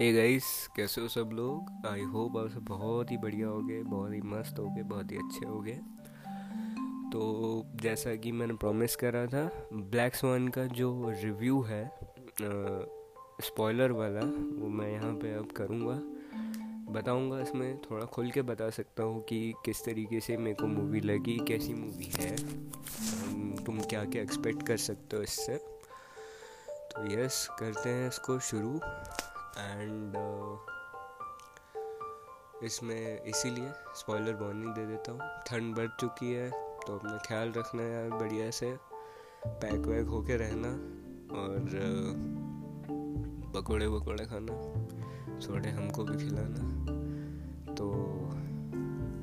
Hey guys कैसे हो सब लोग? आई होप आप सब बहुत ही बढ़िया हो गए बहुत ही मस्त हो गए बहुत ही अच्छे हो गए तो जैसा कि मैंने प्रॉमिस करा था ब्लैक स्वान का जो रिव्यू है स्पॉइलर वाला, वो मैं यहाँ पे अब करूँगा। बताऊँगा इसमें, थोड़ा खुल के बता सकता हूँ कि किस तरीके से मेरे को मूवी लगी, कैसी मूवी है तुम क्या क्या एक्सपेक्ट कर सकते हो इससे। तो यस करते हैं इसको शुरू। एंड uh, इसमें इसीलिए स्पॉइलर वार्निंग दे देता हूँ। ठंड बढ़ चुकी है तो अपना ख्याल रखना यार बढ़िया से। पैक वैक होके रहना और uh, पकौड़े वकौड़े खाना छोटे हमको भी खिलाना। तो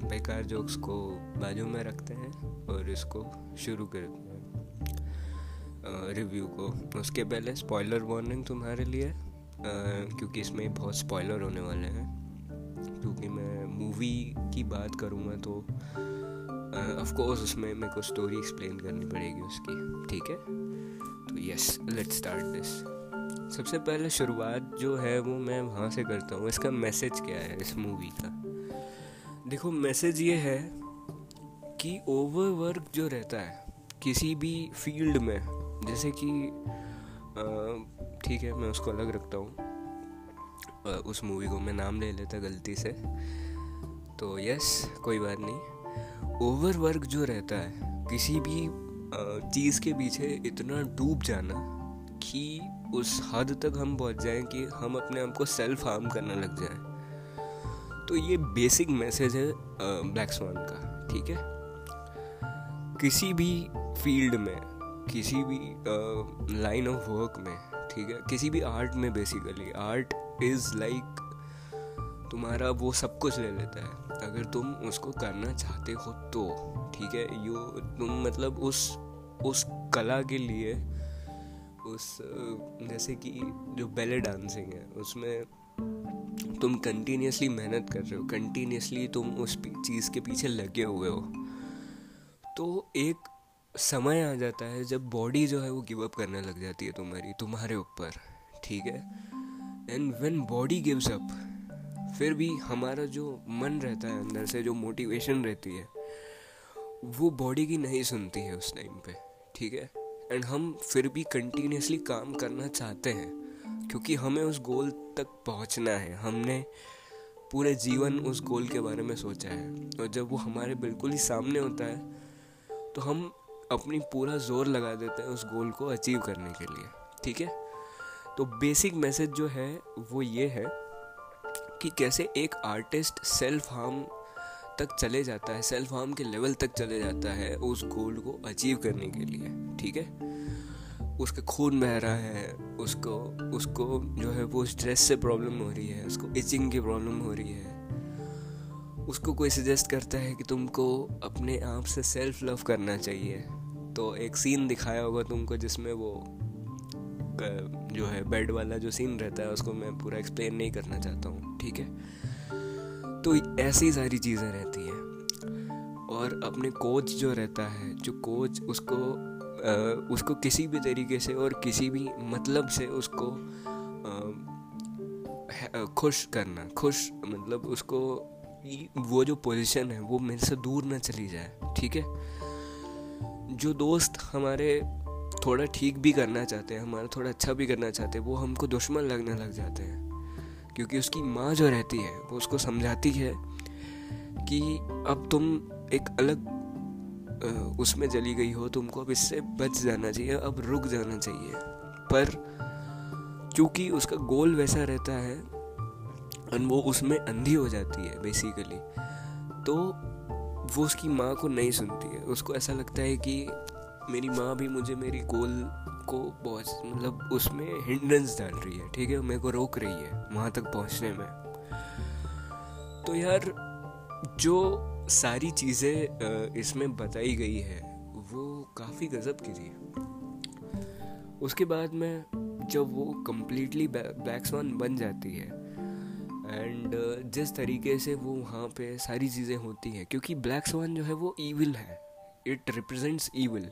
बेकार जोक्स को बाजू में रखते हैं और इसको शुरू करते हैं। रिव्यू को। उसके पहले स्पॉइलर वार्निंग तुम्हारे लिए। क्योंकि इसमें बहुत स्पॉइलर होने वाले हैं। क्योंकि मैं मूवी की बात करूँगा तो ऑफ़ कोर्स उसमें मेरे को स्टोरी एक्सप्लेन करनी पड़ेगी उसकी, ठीक है? तो यस लेट्स स्टार्ट दिस सबसे पहले शुरुआत जो है वो मैं वहाँ से करता हूँ। इसका मैसेज क्या है इस मूवी का? देखो मैसेज ये है कि ओवरवर्क जो रहता है, किसी भी फ़ील्ड में, जैसे कि ठीक है, मैं उसको अलग रखता हूँ। उस मूवी को मैं नाम ले लेता गलती से। तो यस कोई बात नहीं। ओवर वर्क जो रहता है, किसी भी चीज़ के पीछे इतना डूब जाना कि उस हद तक हम पहुँच जाएँ कि हम अपने आप को सेल्फ हार्म करने लग जाएँ। तो ये बेसिक मैसेज है ब्लैक स्वान का, ठीक है? किसी भी फ़ील्ड में, किसी भी लाइन ऑफ़ वर्क में ठीक है? किसी भी आर्ट में बेसिकली आर्ट इज़ लाइक तुम्हारा वो सब कुछ ले लेता है। अगर तुम उसको करना चाहते हो तो ठीक है? यू तुम मतलब उस उस कला के लिए, उस, जैसे कि जो बेले डांसिंग है, उसमें तुम कंटिन्यूसली मेहनत कर रहे हो कंटिन्यूसली तुम उस चीज़ के पीछे लगे हुए हो। तो एक समय आ जाता है जब बॉडी जो है वो गिव अप करने लग जाती है तुम्हारी, तुम्हारे ऊपर, ठीक है? And when body gives up फिर भी हमारा जो मन रहता है अंदर से, जो मोटिवेशन रहती है, वो बॉडी की नहीं सुनती है उस टाइम पे, ठीक है? एंड हम फिर भी कंटिन्यूसली काम करना चाहते हैं, क्योंकि हमें उस गोल तक पहुँचना है। हमने पूरे जीवन उस गोल के बारे में सोचा है, और जब वो हमारे बिल्कुल ही सामने होता है तो हम अपनी पूरा ज़ोर लगा देते हैं उस गोल को अचीव करने के लिए, ठीक है? तो बेसिक मैसेज जो है, वो ये है कि कैसे एक आर्टिस्ट सेल्फ हार्म तक चले जाता है सेल्फ हार्म के लेवल तक चले जाता है उस गोल को अचीव करने के लिए, ठीक है? उसका खून बह रहा है, उसको उसको जो है वो स्ट्रेस से प्रॉब्लम हो रही है, उसको इचिंग की प्रॉब्लम हो रही है। उसको कोई सजेस्ट करता है कि तुमको अपने आप से सेल्फ लव करना चाहिए। तो एक सीन दिखाया होगा तुमको जिसमें वो जो है बेड वाला जो सीन रहता है उसको मैं पूरा एक्सप्लेन नहीं करना चाहता हूँ ठीक है? तो ऐसी सारी चीज़ें रहती हैं। और अपने कोच जो रहता है जो कोच उसको आ, उसको किसी भी तरीके से और किसी भी मतलब से उसको आ, खुश करना खुश मतलब उसको वो जो पोजीशन है वो मेरे से दूर ना चली जाए ठीक है? जो दोस्त हमारे थोड़ा ठीक भी करना चाहते हैं, हमारा थोड़ा अच्छा भी करना चाहते हैं, वो हमको दुश्मन लगने लग जाते हैं। क्योंकि उसकी माँ जो रहती है, वो उसको समझाती है कि अब तुम एक अलग उसमें चली गई हो, तुमको अब इससे बच जाना चाहिए, अब रुक जाना चाहिए। पर क्योंकि उसका गोल वैसा रहता है, और वो उसमें अंधी हो जाती है बेसिकली तो वो उसकी माँ को नहीं सुनती है। उसको ऐसा लगता है कि मेरी माँ भी मुझे मेरी गोल को पहुँच मतलब उसमें हिंड्रेंस डाल रही है, ठीक है? मेरे को रोक रही है वहाँ तक पहुँचने में। तो यार, जो सारी चीज़ें इसमें बताई गई है, वो काफ़ी गज़ब की थी। उसके बाद में जब वो कम्प्लीटली ब्लैक स्वान बन जाती है एंड uh, जिस तरीके से वो वहाँ पे सारी चीज़ें होती हैं क्योंकि ब्लैक स्वान जो है वो ईविल है। इट रिप्रेजेंट्स ईविल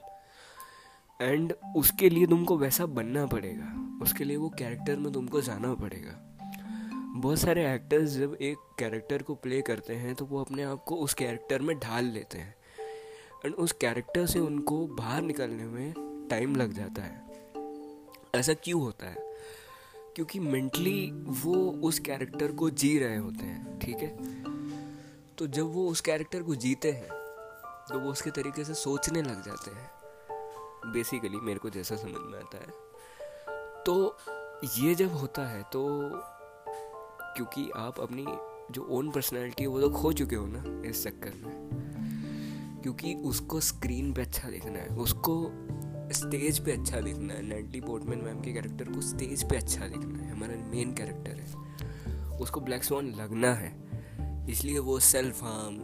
एंड उसके लिए तुमको वैसा बनना पड़ेगा। उसके लिए वो कैरेक्टर में तुमको जाना पड़ेगा। बहुत सारे एक्टर्स जब एक कैरेक्टर को प्ले करते हैं तो वो अपने आप को उस कैरेक्टर में ढाल लेते हैं। एंड उस कैरेक्टर से उनको बाहर निकलने में टाइम लग जाता है। ऐसा क्यों होता है? क्योंकि मेंटली वो उस कैरेक्टर को जी रहे होते हैं, ठीक है? तो जब वो उस कैरेक्टर को जीते हैं तो वो उसके तरीके से सोचने लग जाते हैं। बेसिकली मेरे को जैसा समझ में आता है। तो ये जब होता है तो क्योंकि आप अपनी जो ओन पर्सनैलिटी है, वो तो खो चुके हो ना, इस चक्कर में। क्योंकि उसको स्क्रीन पे अच्छा दिखना है, उसको स्टेज पे अच्छा दिखना है। नैटली पोर्टमैन मैम के कैरेक्टर को स्टेज पे अच्छा दिखना है। हमारा मेन कैरेक्टर है। उसको ब्लैक स्वान लगना है। इसलिए वो सेल्फ हार्म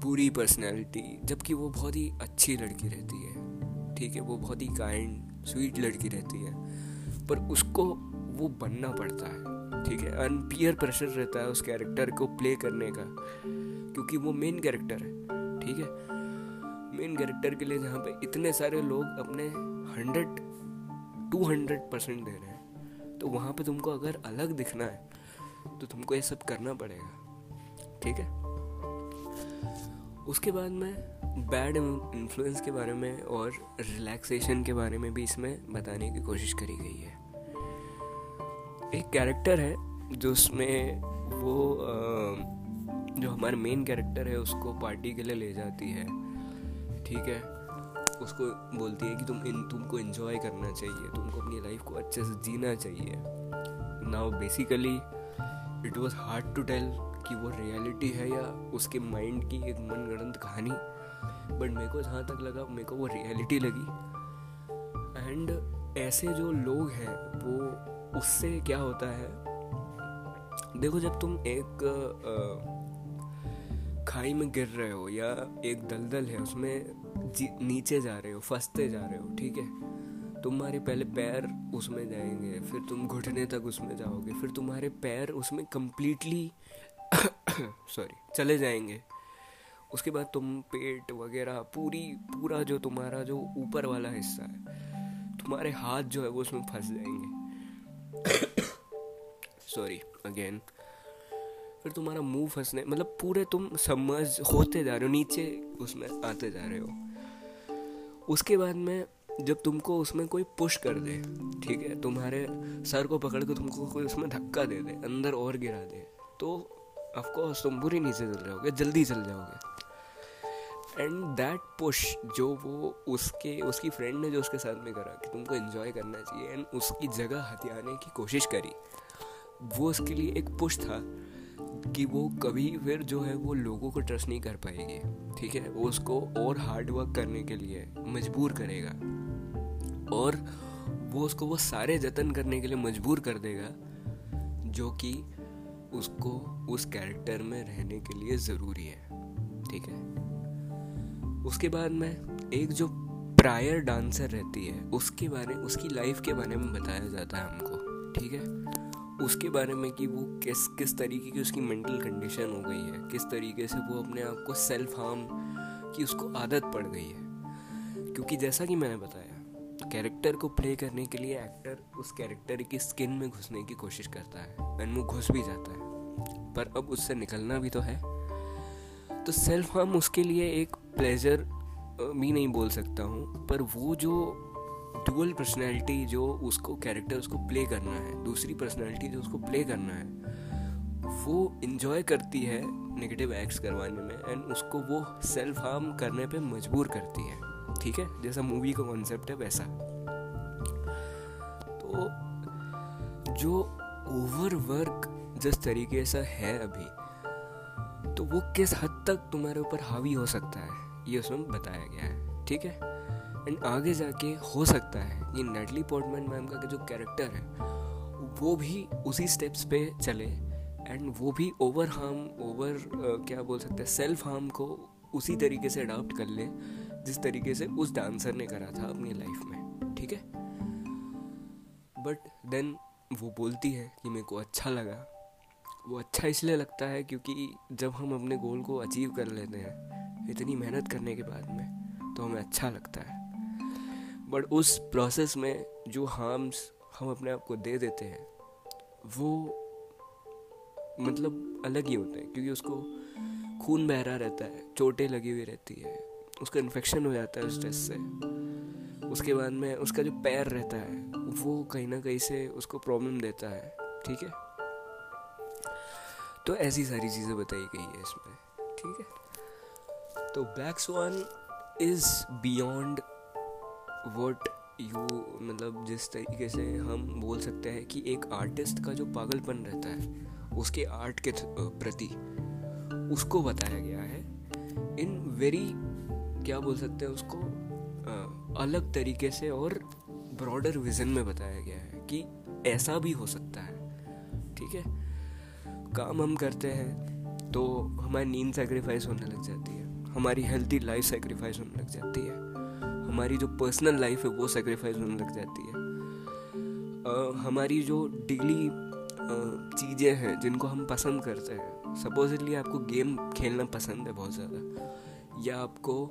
पूरी पर्सनैलिटी जबकि वो बहुत ही अच्छी लड़की रहती है। ठीक है, वो बहुत ही काइंड स्वीट लड़की रहती है। पर उसको वो बनना पड़ता है। ठीक है अनपियर प्रेशर रहता है उस कैरेक्टर को प्ले करने का, क्योंकि वो मेन कैरेक्टर है। ठीक है मेन कैरेक्टर के लिए जहाँ पे इतने सारे लोग अपने हंड्रेड टू हंड्रेड परसेंट दे रहे हैं तो वहाँ पे तुमको अगर अलग दिखना है तो तुमको ये सब करना पड़ेगा, ठीक है? उसके बाद में बैड इन्फ्लुएंस के बारे में और रिलैक्सेशन के बारे में भी इसमें बताने की कोशिश करी गई है। एक कैरेक्टर है जो उसमें वो जो हमारे मेन कैरेक्टर है, उसको पार्टी के लिए ले जाती है। ठीक है? उसको बोलती है कि तुम इन, तुमको इन्जॉय करना चाहिए, तुमको अपनी लाइफ को अच्छे से जीना चाहिए। Now basically it was hard to tell कि वो रियलिटी है या उसके माइंड की एक मनगढ़ंत कहानी। बट मेरे को जहाँ तक लगा, मेरे को वो रियलिटी लगी। एंड ऐसे जो लोग हैं, वो उससे क्या होता है? देखो, जब तुम एक खाई में गिर रहे हो या एक दलदल है, उसमें नीचे जा रहे हो, फंसते जा रहे हो, ठीक है? तुम्हारे पहले पैर उसमें जाएँगे, फिर तुम घुटने तक उसमें जाओगे, फिर तुम्हारे पैर उसमें कम्प्लीटली सॉरी चले जाएँगे। उसके बाद तुम पेट वगैरह, पूरी, पूरा जो तुम्हारा जो ऊपर वाला हिस्सा है, तुम्हारे हाथ जो है वो उसमें फंस जाएँगे। सॉरी अगेन फिर तुम्हारा मुँह फंसने मतलब पूरे तुम समझ होते जा रहे हो, नीचे उसमें आते जा रहे हो। उसके बाद में जब तुमको उसमें कोई पुश कर दे, ठीक है, तुम्हारे सर को पकड़ के तुमको कोई उसमें धक्का दे दे, अंदर और गिरा दे तो ऑफकोर्स तुम बुरी नीचे चल जाओगे, जल्दी चल जाओगे। एंड दैट पुश जो वो उसके, उसकी फ्रेंड ने जो उसके साथ में करा कि तुमको इन्जॉय करना चाहिए एंड उसकी जगह हथियाने की कोशिश करी, वो उसके लिए एक पुश था। कि वो कभी फिर जो है वो लोगों को ट्रस्ट नहीं कर पाएगी, ठीक है? वो उसको और हार्ड वर्क करने के लिए मजबूर करेगा। और वो उसको वो सारे जतन करने के लिए मजबूर कर देगा, जो कि उसको उस कैरेक्टर में रहने के लिए ज़रूरी है, ठीक है? उसके बाद में एक जो प्रायर डांसर रहती है, उसके बारे, उसकी लाइफ के बारे में बताया जाता है हमको, ठीक है? उसके बारे में कि वो किस किस तरीके की उसकी मेंटल कंडीशन हो गई है, किस तरीके से वो अपने आप को सेल्फ हार्म की उसको आदत पड़ गई है। क्योंकि जैसा कि मैंने बताया कैरेक्टर को प्ले करने के लिए एक्टर उस कैरेक्टर की स्किन में घुसने की कोशिश करता है एंड वो घुस भी जाता है। पर अब उससे निकलना भी तो है। तो सेल्फ हार्म उसके लिए एक प्लेजर भी नहीं बोल सकता हूँ, पर वो जो डुअल पर्सनैलिटी जो उसको कैरेक्टर उसको प्ले करना है, दूसरी पर्सनैलिटी जो उसको प्ले करना है, वो इन्जॉय करती है नेगेटिव एक्ट्स करवाने में एंड उसको वो सेल्फ हार्म करने पे मजबूर करती है, ठीक है? जैसा मूवी का कॉन्सेप्ट है वैसा। तो जो ओवर वर्क जिस तरीके से है अभी तो वो किस हद तक तुम्हारे ऊपर हावी हो सकता है, ये उसमें बताया गया है, ठीक है? एंड आगे जाके हो सकता है ये नेटली पोर्टमैन मैम का जो कैरेक्टर है, वो भी उसी स्टेप्स पे चले एंड वो भी ओवर हार्म ओवर क्या बोल सकते हैं सेल्फ हार्म को उसी तरीके से अडॉप्ट कर ले, जिस तरीके से उस डांसर ने करा था अपनी लाइफ में, ठीक है? बट देन वो बोलती है कि मेरे को अच्छा लगा। वो अच्छा इसलिए लगता है क्योंकि जब हम अपने गोल को अचीव कर लेते हैं, इतनी मेहनत करने के बाद में तो हमें अच्छा लगता है। बट उस प्रोसेस में जो हार्म्स हम अपने आप को दे देते हैं, वो मतलब अलग ही होते हैं, क्योंकि उसको खून बह रहा रहता है, चोटें लगी हुई रहती है, उसका इन्फेक्शन हो जाता है स्ट्रेस से। उसके बाद में उसका जो पैर रहता है, वो कहीं ना कहीं से उसको प्रॉब्लम देता है, ठीक है? तो ऐसी सारी चीज़ें बताई गई है इसमें, ठीक है? तो Black Swan is beyond what you मतलब जिस तरीके से हम बोल सकते हैं कि एक आर्टिस्ट का जो पागलपन रहता है उसके आर्ट के प्रति उसको बताया गया है इन वेरी क्या बोल सकते हैं उसको आ, अलग तरीके से और ब्रॉडर विजन में बताया गया है कि ऐसा भी हो सकता है। ठीक है? काम हम करते हैं तो हमारी नींद सेक्रीफाइस होने लग जाती है हमारी हेल्थी लाइफ सेक्रीफाइस होने लग जाती है। हमारी जो पर्सनल लाइफ है वो सेक्रीफाइस होने लग जाती है। आ, हमारी जो डेली चीज़ें हैं जिनको हम पसंद करते हैं सपोजिटली आपको गेम खेलना पसंद है बहुत ज़्यादा या आपको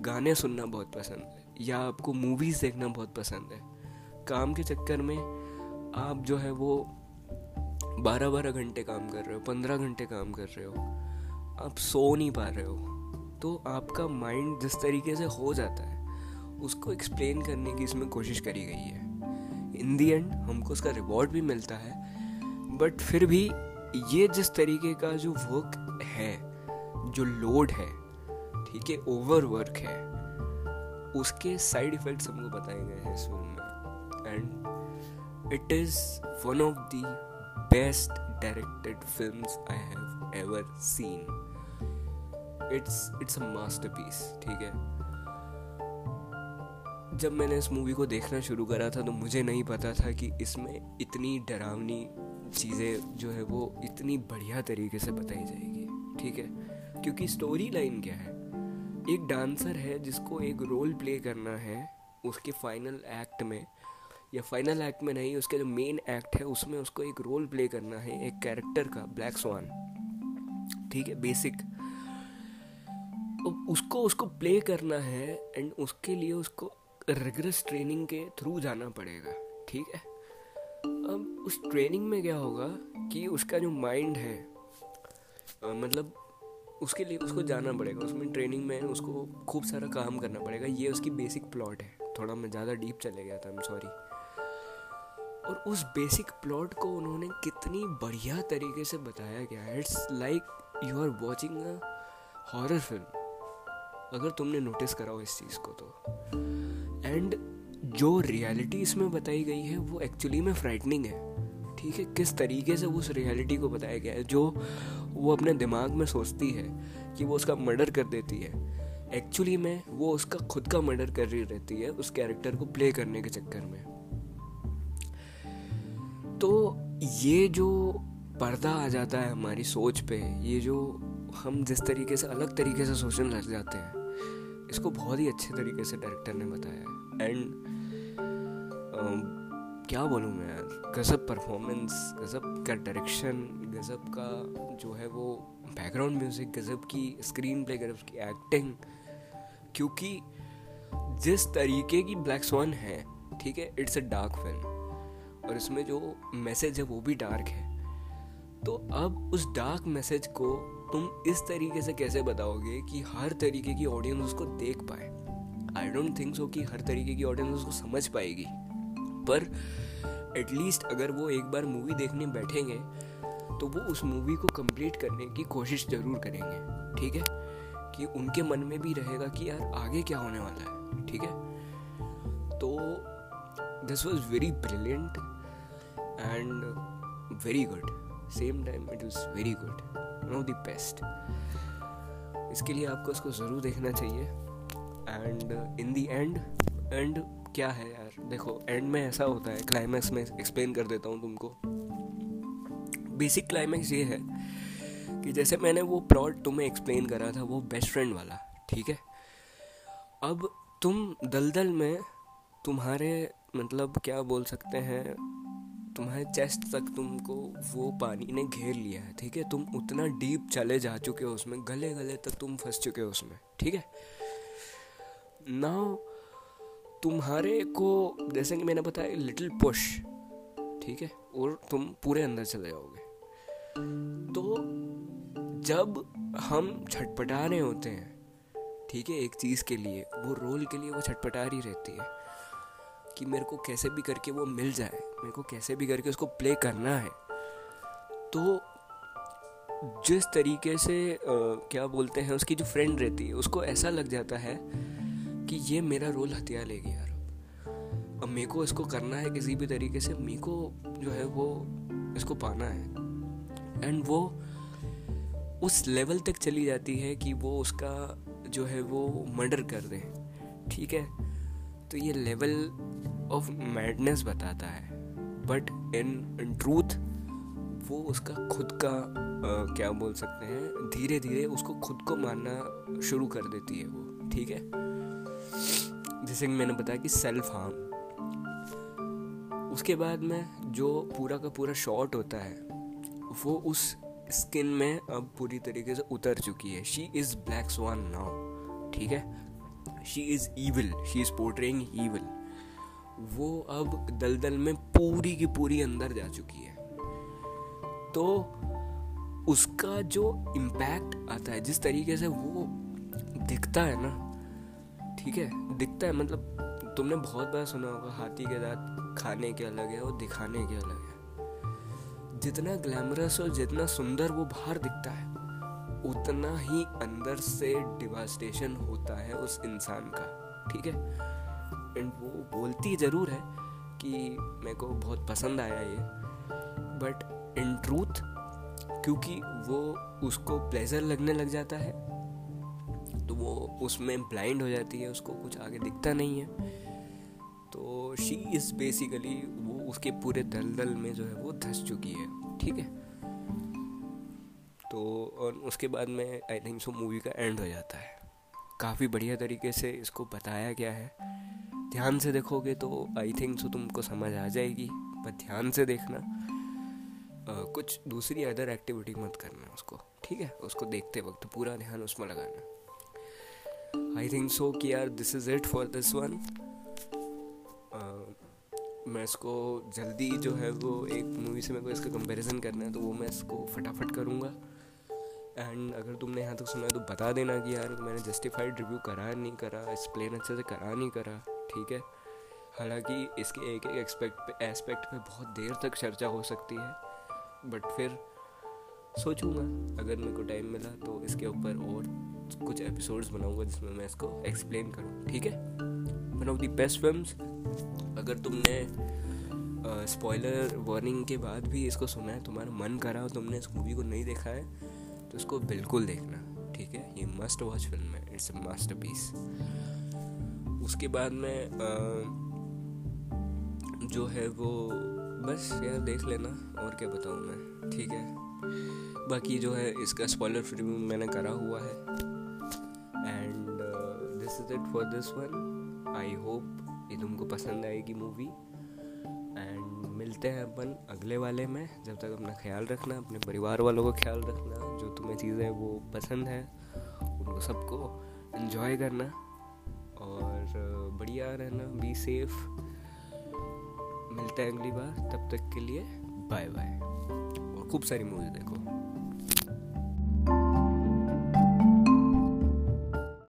गाने सुनना बहुत पसंद है या आपको मूवीज़ देखना बहुत पसंद है काम के चक्कर में आप जो है वो बारह बारह घंटे काम कर रहे हो पंद्रह घंटे काम कर रहे हो आप सो नहीं पा रहे हो तो आपका माइंड जिस तरीके से हो जाता है उसको एक्सप्लेन करने की इसमें कोशिश करी गई है। इन दी एंड हमको उसका रिवॉर्ड भी मिलता है। बट फिर भी ये जिस तरीके का जो वर्क है, जो लोड है, ठीक है ओवर वर्क है, उसके साइड इफेक्ट्स हमको बताए गए हैं इस फ़िल्म में। And it is one of the best directed films I have ever seen it's it's a masterpiece ठीक है? जब मैंने इस मूवी को देखना शुरू करा था तो मुझे नहीं पता था कि इसमें इतनी डरावनी चीज़ें जो है वो इतनी बढ़िया तरीके से बताई जाएगी, ठीक है? क्योंकि स्टोरी लाइन क्या है? एक डांसर है जिसको एक रोल प्ले करना है उसके फाइनल एक्ट में, या फाइनल एक्ट में नहीं, उसके जो मेन एक्ट है, उसमें उसको एक रोल प्ले करना है एक कैरेक्टर का ब्लैक स्वान ठीक है? बेसिक उसको उसको प्ले करना है एंड उसके लिए उसको रिग्रेस ट्रेनिंग के थ्रू जाना पड़ेगा ठीक है? अब उस ट्रेनिंग में क्या होगा कि उसका जो माइंड है आ, मतलब उसके लिए उसको जाना पड़ेगा उसमें ट्रेनिंग में उसको खूब सारा काम करना पड़ेगा ये उसकी बेसिक प्लॉट है। थोड़ा मैं ज़्यादा डीप चले गया था सॉरी और उस बेसिक प्लॉट को उन्होंने कितनी बढ़िया तरीके से बताया गया है। It's like you are watching a horror film अगर तुमने नोटिस करा हो इस चीज़ को तो। एंड जो रियलिटी इसमें बताई गई है, वो एक्चुअली में फ्राइटनिंग है। ठीक है? किस तरीके से उस रियलिटी को बताया गया है, जो वो अपने दिमाग में सोचती है कि वो उसका मर्डर कर देती है। एक्चुअली में वो उसका खुद का मर्डर कर रही रहती है, उस कैरेक्टर को प्ले करने के चक्कर में। तो ये जो पर्दा आ जाता है हमारी सोच पे, ये जो हम जिस तरीके से, अलग तरीके से सोचने लग जाते हैं इसको बहुत ही अच्छे तरीके से डायरेक्टर ने बताया एंड um, क्या बोलूँ मैं यार? गज़ब परफॉर्मेंस गज़ब का डायरेक्शन गज़ब का जो है वो बैकग्राउंड म्यूज़िक गज़ब की स्क्रीन प्ले गज़ब की एक्टिंग क्योंकि जिस तरीके की ब्लैक स्वान है ठीक है इट्स अ डार्क फ़िल्म और इसमें जो मैसेज है वो भी डार्क है। तो अब उस डार्क मैसेज को तुम इस तरीके से कैसे बताओगे कि हर तरीके की ऑडियंस उसको देख पाए? आई डोंट थिंक सो कि हर तरीके की ऑडियंस उसको समझ पाएगी। पर एटलीस्ट अगर वो एक बार मूवी देखने बैठेंगे तो वो उस मूवी को कंप्लीट करने की कोशिश ज़रूर करेंगे। ठीक है? कि उनके मन में भी रहेगा कि यार आगे क्या होने वाला है। ठीक है? तो this was very brilliant and very good same time it was very good of the best इसके लिए आपको इसको ज़रूर देखना चाहिए। And in the end end क्या है यार? देखो एंड में ऐसा होता है क्लाइमैक्स में एक्सप्लेन कर देता हूँ तुमको। बेसिक क्लाइमैक्स ये है कि जैसे मैंने वो प्लॉट तुम्हें एक्सप्लेन करा था, वो बेस्ट फ्रेंड वाला, ठीक है? अब तुम दलदल में तुम्हारे मतलब क्या बोल सकते हैं? तुम्हारे चेस्ट तक तुमको वो पानी ने घेर लिया है, ठीक है? तुम उतना डीप चले जा चुके हो उसमें गले गले तक तुम फंस चुके हो उसमें, ठीक है? नाउ तुम्हारे को, जैसे कि मैंने बताया लिटिल पुश ठीक है? और तुम पूरे अंदर चले जाओगे। तो जब हम छटपटा रहे होते हैं, ठीक है, एक चीज़ के लिए, वो रोल के लिए वो छटपटा रही रहती है। कि मेरे को कैसे भी करके वो मिल जाए मेरे को कैसे भी करके उसको प्ले करना है। तो जिस तरीके से आ, क्या बोलते हैं उसकी जो फ्रेंड रहती है उसको ऐसा लग जाता है कि ये मेरा रोल हथिया लेगी यार। अब मेरे को इसको करना है किसी भी तरीके से मेरे को जो है वो इसको पाना है। एंड वो उस लेवल तक चली जाती है कि वो उसका जो है वो मर्डर कर दे। ठीक है? तो ये लेवल ऑफ़ मैडनेस बताता है. बट इन ट्रूथ वो उसका खुद का आ, क्या बोल सकते हैं धीरे धीरे उसको खुद को मारना शुरू कर देती है वो. ठीक है? जैसे कि मैंने बताया कि सेल्फ हार्म उसके बाद में जो पूरा का पूरा शॉट होता है वो उस स्किन में अब पूरी तरीके से उतर चुकी है. She is Black Swan now ठीक है? She is evil she is portraying evil वो अब दलदल में पूरी की पूरी अंदर जा चुकी है। तो उसका जो इम्पैक्ट आता है, जिस तरीके से वो दिखता है ना, ठीक है? दिखता है मतलब तुमने बहुत बार सुना होगा, हाथी के दांत खाने के अलग है और दिखाने के अलग है। जितना ग्लैमरस और जितना सुंदर वो बाहर दिखता है, उतना ही अंदर से डिवास्टेशन होता है उस इंसान का, ठीक है? एंड वो बोलती ज़रूर है कि मेरे को बहुत पसंद आया ये। बट इन ट्रूथ क्योंकि वो उसको प्लेजर लगने लग जाता है तो वो उसमें ब्लाइंड हो जाती है, उसको कुछ आगे दिखता नहीं है। तो शी इज़ बेसिकली वो उसके पूरे दलदल में जो है वो धस चुकी है, ठीक है? तो और उसके बाद में आई थिंक सो मूवी का एंड हो जाता है। काफ़ी बढ़िया तरीके से इसको बताया गया है। ध्यान से देखोगे तो आई थिंक सो तुमको समझ आ जाएगी। पर ध्यान से देखना आ, कुछ दूसरी अदर एक्टिविटी मत करना उसको ठीक है? उसको देखते वक्त पूरा ध्यान उसमें लगाना। आई थिंक सो कि यार this is it for this one मैं इसको जल्दी जो है वो एक मूवी से मेरे को इसका कंपैरिजन करना है तो वो मैं इसको फटाफट करूँगा। एंड अगर तुमने यहाँ तक तो सुना है तो बता देना कि यार मैंने जस्टिफाइड रिव्यू करा नहीं करा एक्सप्लेन अच्छे से करा नहीं करा। ठीक है। हालाँकि इसके एक एक एक्सपेक्ट पे एस्पेक्ट पे बहुत देर तक चर्चा हो सकती है बट फिर सोचूँगा। अगर मेरे को टाइम मिला तो इसके ऊपर और कुछ एपिसोड्स बनाऊँगा जिसमें मैं इसको एक्सप्लेन करूँ, ठीक है? One of the best film अगर तुमने स्पॉइलर वार्निंग के बाद भी इसको सुना है, तुम्हारा मन करा हो, तुमने इस मूवी को नहीं देखा है तो इसको बिल्कुल देखना, ठीक है? ये मस्ट वॉच फ़िल्म है इट्स अ मास्टर पीस उसके बाद में जो है वो बस यार देख लेना और क्या बताऊँ मैं, ठीक है। बाकी जो है इसका स्पॉइलर रिव्यू मैंने करा हुआ है। And this is it for this one I hope ये तुमको पसंद आएगी मूवी एंड मिलते हैं अपन अगले वाले में, जब तक अपना ख्याल रखना, अपने परिवार वालों का ख्याल रखना, जो तुम्हें चीज़ें वो पसंद है, उनको सबको इन्जॉय करना। बढ़िया रहना बी सेफ़ मिलते हैं अगली बार, तब तक के लिए बाय बाय और खूब सारी मूवी देखो.